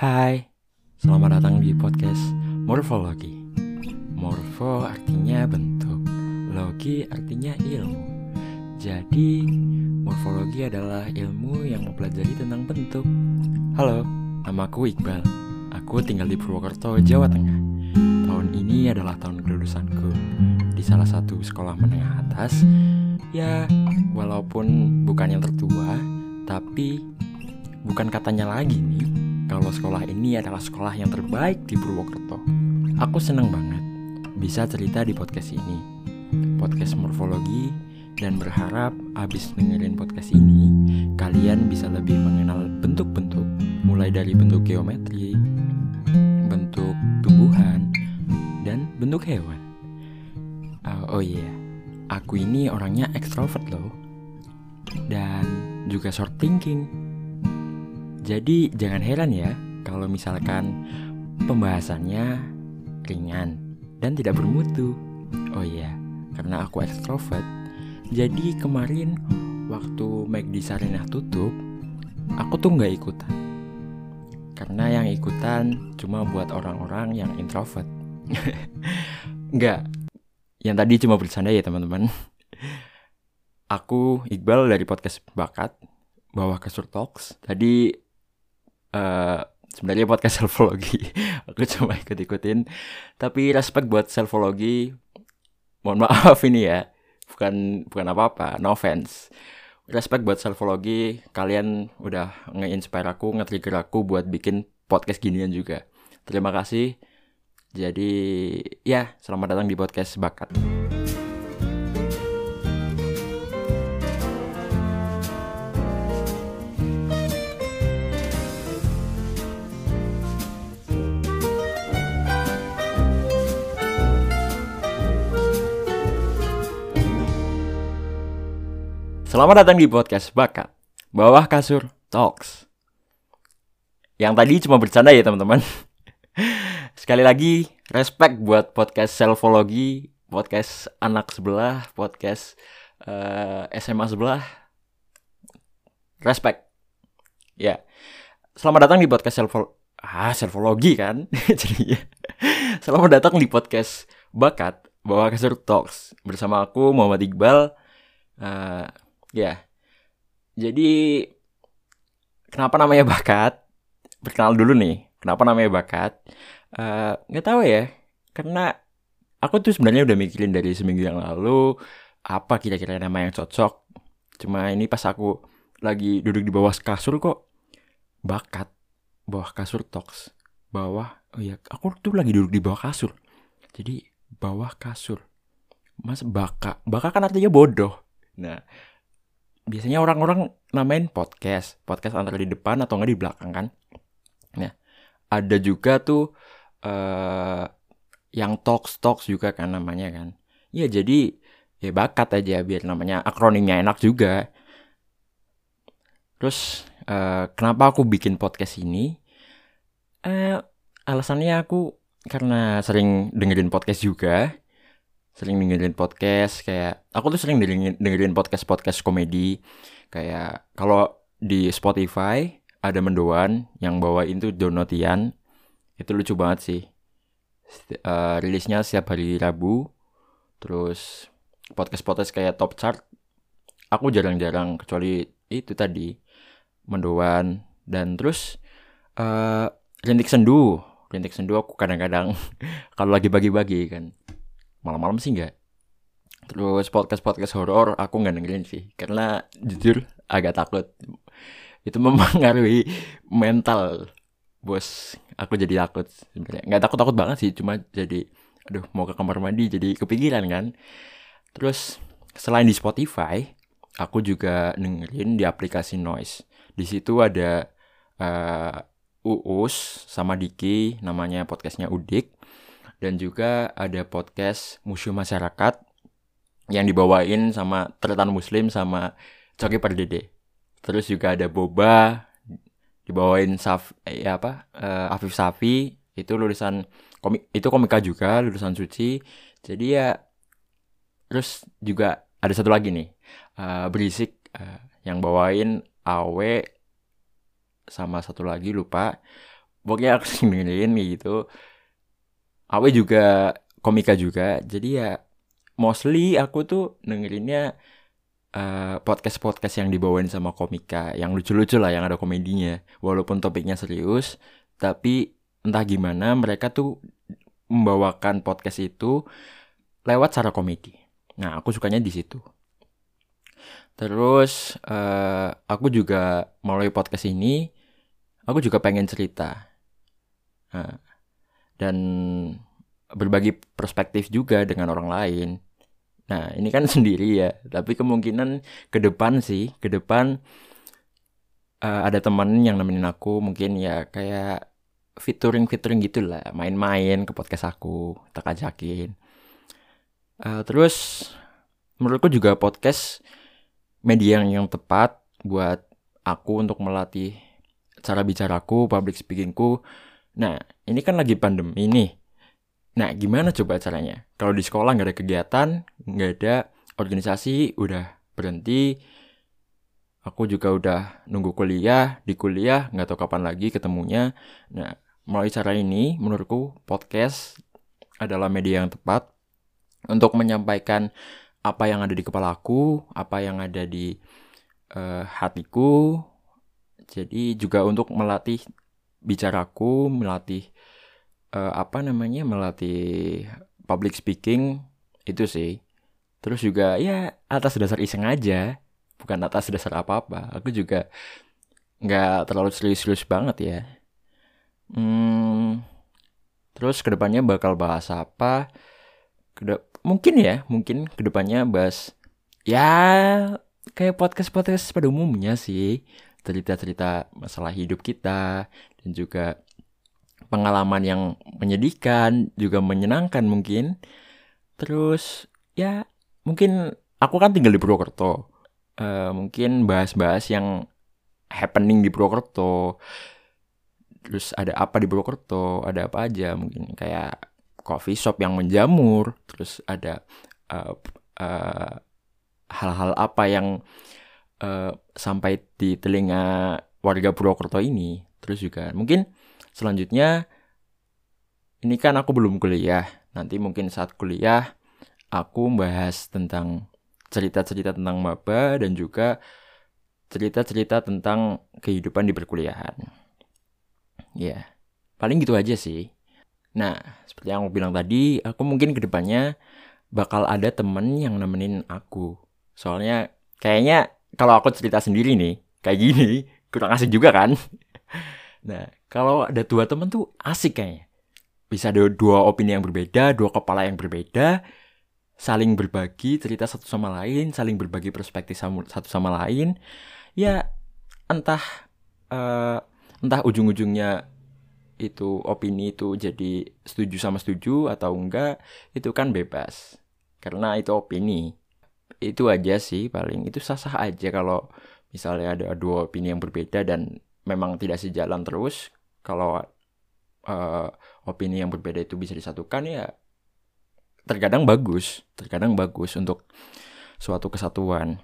Hai, selamat datang di podcast Morfologi. Morfo artinya bentuk, logi artinya ilmu. Jadi, morfologi adalah ilmu yang mempelajari tentang bentuk. Halo, namaku Iqbal. Aku tinggal di Purwokerto, Jawa Tengah. Tahun ini adalah tahun kelulusanku di salah satu sekolah menengah atas. Ya, walaupun bukan yang tertua, tapi bukan katanya lagi nih kalau sekolah ini adalah sekolah yang terbaik di Purwokerto. Aku seneng banget bisa cerita di podcast ini, podcast morfologi, dan berharap abis dengerin podcast ini, kalian bisa lebih mengenal bentuk-bentuk, mulai dari bentuk geometri, bentuk tumbuhan, dan bentuk hewan. Uh, oh iya, yeah. aku ini orangnya extrovert loh, dan juga short thinking jadi jangan heran ya kalau misalkan pembahasannya ringan dan tidak bermutu. Oh iya, karena aku ekstrovert, jadi kemarin waktu McD Sarinah tutup, aku tuh nggak ikutan. Karena yang ikutan cuma buat orang-orang yang introvert. Nggak, yang tadi cuma bercanda ya teman-teman. Aku Iqbal dari podcast Bakat, bawah kasur talks. Tadi uh, sebenarnya podcast selfologi aku cuma ikut ikutin tapi respect buat selfologi mohon maaf ini ya. Bukan bukan apa apa no offense. Respect buat selfologi kalian udah nge-inspire aku nge-trigger aku buat bikin podcast ginian juga. Terima kasih. Jadi ya selamat datang di podcast bakat Selamat datang di podcast Bakat Bawah Kasur Talks. Yang tadi cuma bercanda ya teman-teman. Sekali lagi respect buat podcast selfologi Podcast anak sebelah Podcast uh, eh, SMA sebelah. Respect. Ya. Selamat datang di podcast selfologi Ah selfologi kan? Jadi ya. Selamat datang di podcast Bakat Bawah Kasur Talks. Bersama aku Muhammad Iqbal. Uh, Ya. Jadi kenapa namanya bakat? Perkenal dulu nih. Kenapa namanya bakat? Eh, nggak uh, tahu ya. Karena aku tuh sebenarnya udah mikirin dari seminggu yang lalu apa kira-kira nama yang cocok. Cuma ini pas aku lagi duduk di bawah kasur kok bakat bawah kasur talks bawah oh ya aku tuh lagi duduk di bawah kasur jadi bawah kasur mas baka baka kan artinya bodoh nah biasanya orang-orang namain podcast. Podcast antara di depan atau nggak di belakang kan? Nah ada juga tuh uh, yang talks talks juga kan namanya kan? Ya jadi ya bakat aja biar namanya akronimnya enak juga. Terus uh, kenapa aku bikin podcast ini? Uh, alasannya aku karena sering dengerin podcast juga sering dengerin podcast kayak aku tuh sering dengerin, dengerin podcast podcast komedi. Kayak kalau di Spotify ada mendoan yang bawain tuh Donotian itu lucu banget sih. Uh, rilisnya setiap hari Rabu. Terus podcast podcast kayak top chart aku jarang-jarang kecuali itu tadi mendoan. Dan terus uh, rintik sendu. Rintik sendu aku kadang-kadang kalau lagi bagi-bagi kan malam-malam sih enggak terus podcast podcast horor aku nggak dengerin sih karena jujur agak takut. Itu mempengaruhi mental bos. Aku jadi takut sebenarnya. Nggak takut takut banget sih cuma jadi aduh mau ke kamar mandi jadi kepikiran kan. Terus selain di Spotify aku juga dengerin di aplikasi Noise. Di situ ada uh, Uus sama Diki namanya podcastnya Udik dan juga ada podcast Museum Masyarakat yang dibawain sama Tretan Muslim sama Coki Pardede. Terus juga ada Boba dibawain Saf eh, ya apa uh, Afif Safi. Itu lulusan komik itu komika juga lulusan suci. Jadi ya terus juga ada satu lagi nih uh, berisik uh, yang bawain Awe sama satu lagi lupa. Pokoknya aku dengerin gitu Awe juga komika juga. Jadi ya mostly aku tuh dengerinnya uh, podcast-podcast yang dibawain sama komika yang lucu-lucu lah yang ada komedinya. Walaupun topiknya serius tapi entah gimana mereka tuh membawakan podcast itu lewat cara komedi. Nah aku sukanya di situ. Terus uh, aku juga melalui podcast ini aku juga pengen cerita. Nah, dan berbagi perspektif juga dengan orang lain. Nah, ini kan sendiri ya, tapi kemungkinan ke depan sih, ke depan uh, ada teman yang nemenin aku, mungkin ya kayak featuring-featuring gitu lah, main-main ke podcast aku, tak ajakin. Uh, terus menurutku juga podcast media yang tepat buat aku untuk melatih cara bicaraku, public speakingku. Nah, ini kan lagi pandemi nih Nah, gimana coba caranya? Kalau di sekolah nggak ada kegiatan, nggak ada organisasi, udah berhenti. Aku juga udah nunggu kuliah, di kuliah nggak tahu kapan lagi ketemunya. Nah, melalui cara ini, menurutku podcast adalah media yang tepat untuk menyampaikan apa yang ada di kepalaku, apa yang ada di uh, hatiku. Jadi juga untuk melatih bicaraku, melatih uh, apa namanya melatih public speaking itu sih. Terus juga ya atas dasar iseng aja bukan atas dasar apa apa aku juga nggak terlalu serius-serius banget ya. Hmm, terus ke depannya bakal bahas apa? Kedep mungkin ya mungkin ke depannya bahas ya kayak podcast podcast pada umumnya sih. Cerita-cerita masalah hidup kita dan juga pengalaman yang menyedihkan juga menyenangkan mungkin. Terus ya mungkin aku kan tinggal di Purwokerto. Uh, mungkin bahas-bahas yang happening di Purwokerto. Terus ada apa di Purwokerto? Ada apa aja? Mungkin kayak coffee shop yang menjamur. Terus ada uh, uh, hal-hal apa yang uh, sampai di telinga warga Purwokerto ini terus juga mungkin Selanjutnya, ini kan aku belum kuliah. Nanti mungkin saat kuliah, aku membahas tentang cerita-cerita tentang maba dan juga cerita-cerita tentang kehidupan di perkuliahan. Ya, paling gitu aja sih. Nah, seperti yang aku bilang tadi, aku mungkin ke depannya bakal ada temen yang nemenin aku. Soalnya kayaknya kalau aku cerita sendiri nih, kayak gini, kurang asik juga kan? Nah, kalau ada dua temen tuh asik kayaknya. Bisa ada dua opini yang berbeda, dua kepala yang berbeda, saling berbagi cerita satu sama lain, saling berbagi perspektif satu sama lain. Ya, entah uh, entah ujung-ujungnya itu opini itu jadi setuju sama setuju atau enggak, itu kan bebas. Karena itu opini. Itu aja sih paling. Itu sah-sah aja kalau misalnya ada dua opini yang berbeda dan memang tidak sejalan terus kalau uh, opini yang berbeda itu bisa disatukan ya terkadang bagus terkadang bagus untuk suatu kesatuan.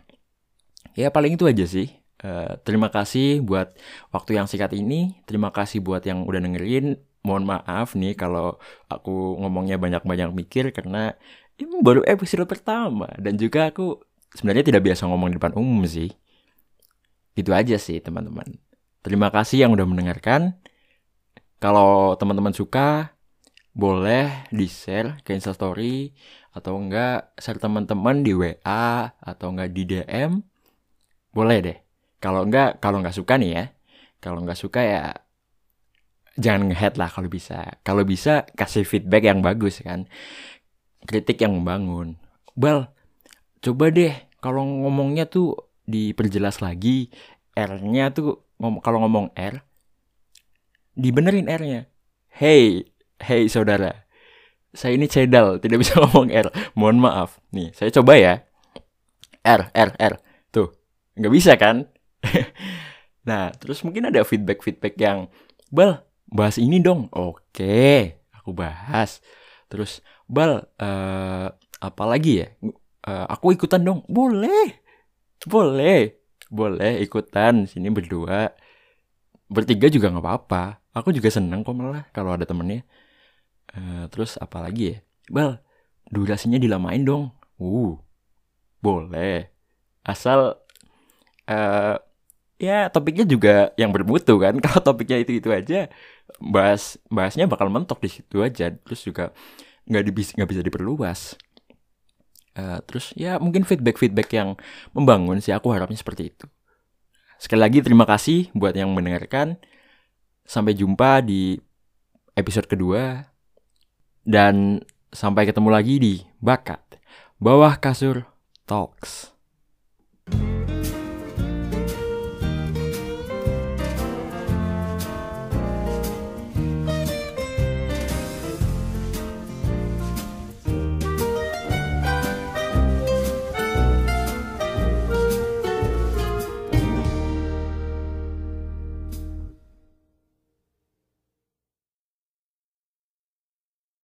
Ya paling itu aja sih. Uh, terima kasih buat waktu yang singkat ini terima kasih buat yang udah dengerin. Mohon maaf nih kalau aku ngomongnya banyak-banyak mikir karena ini baru episode pertama dan juga aku sebenarnya tidak biasa ngomong di depan umum sih. Itu aja sih teman-teman Terima kasih yang udah mendengarkan. Kalau teman-teman suka, boleh di-share ke Instastory atau enggak share teman-teman di WA atau enggak di DM. Boleh deh. Kalau enggak, kalau enggak suka nih ya. Kalau enggak suka ya jangan ngehead lah kalau bisa. Kalau bisa kasih feedback yang bagus kan. Kritik yang membangun. Bal, coba deh kalau ngomongnya tuh diperjelas lagi. R-nya tuh ngom kalau ngomong R dibenerin R-nya. Hey, hey saudara. Saya ini cedal, tidak bisa ngomong R. Mohon maaf. Nih, saya coba ya. R, R, R. Tuh, nggak bisa kan? nah, terus mungkin ada feedback-feedback yang, Bal, bahas ini dong. Oke, aku bahas. Terus, Bal, uh, apa lagi ya? Uh, aku ikutan dong. Boleh. Boleh boleh ikutan sini berdua. Bertiga juga nggak apa-apa. Aku juga seneng kok malah kalau ada temennya. Uh, terus apa lagi ya? Bal durasinya dilamain dong. Uh boleh. Asal uh, ya topiknya juga yang bermutu kan. Kalau topiknya itu itu aja bahas bahasnya bakal mentok di situ aja. Terus juga nggak bisa nggak bisa diperluas uh, terus ya mungkin feedback feedback yang membangun sih aku harapnya seperti itu sekali lagi terima kasih buat yang mendengarkan Sampai jumpa di episode kedua. Dan sampai ketemu lagi di Bakat Bawah Kasur Talks.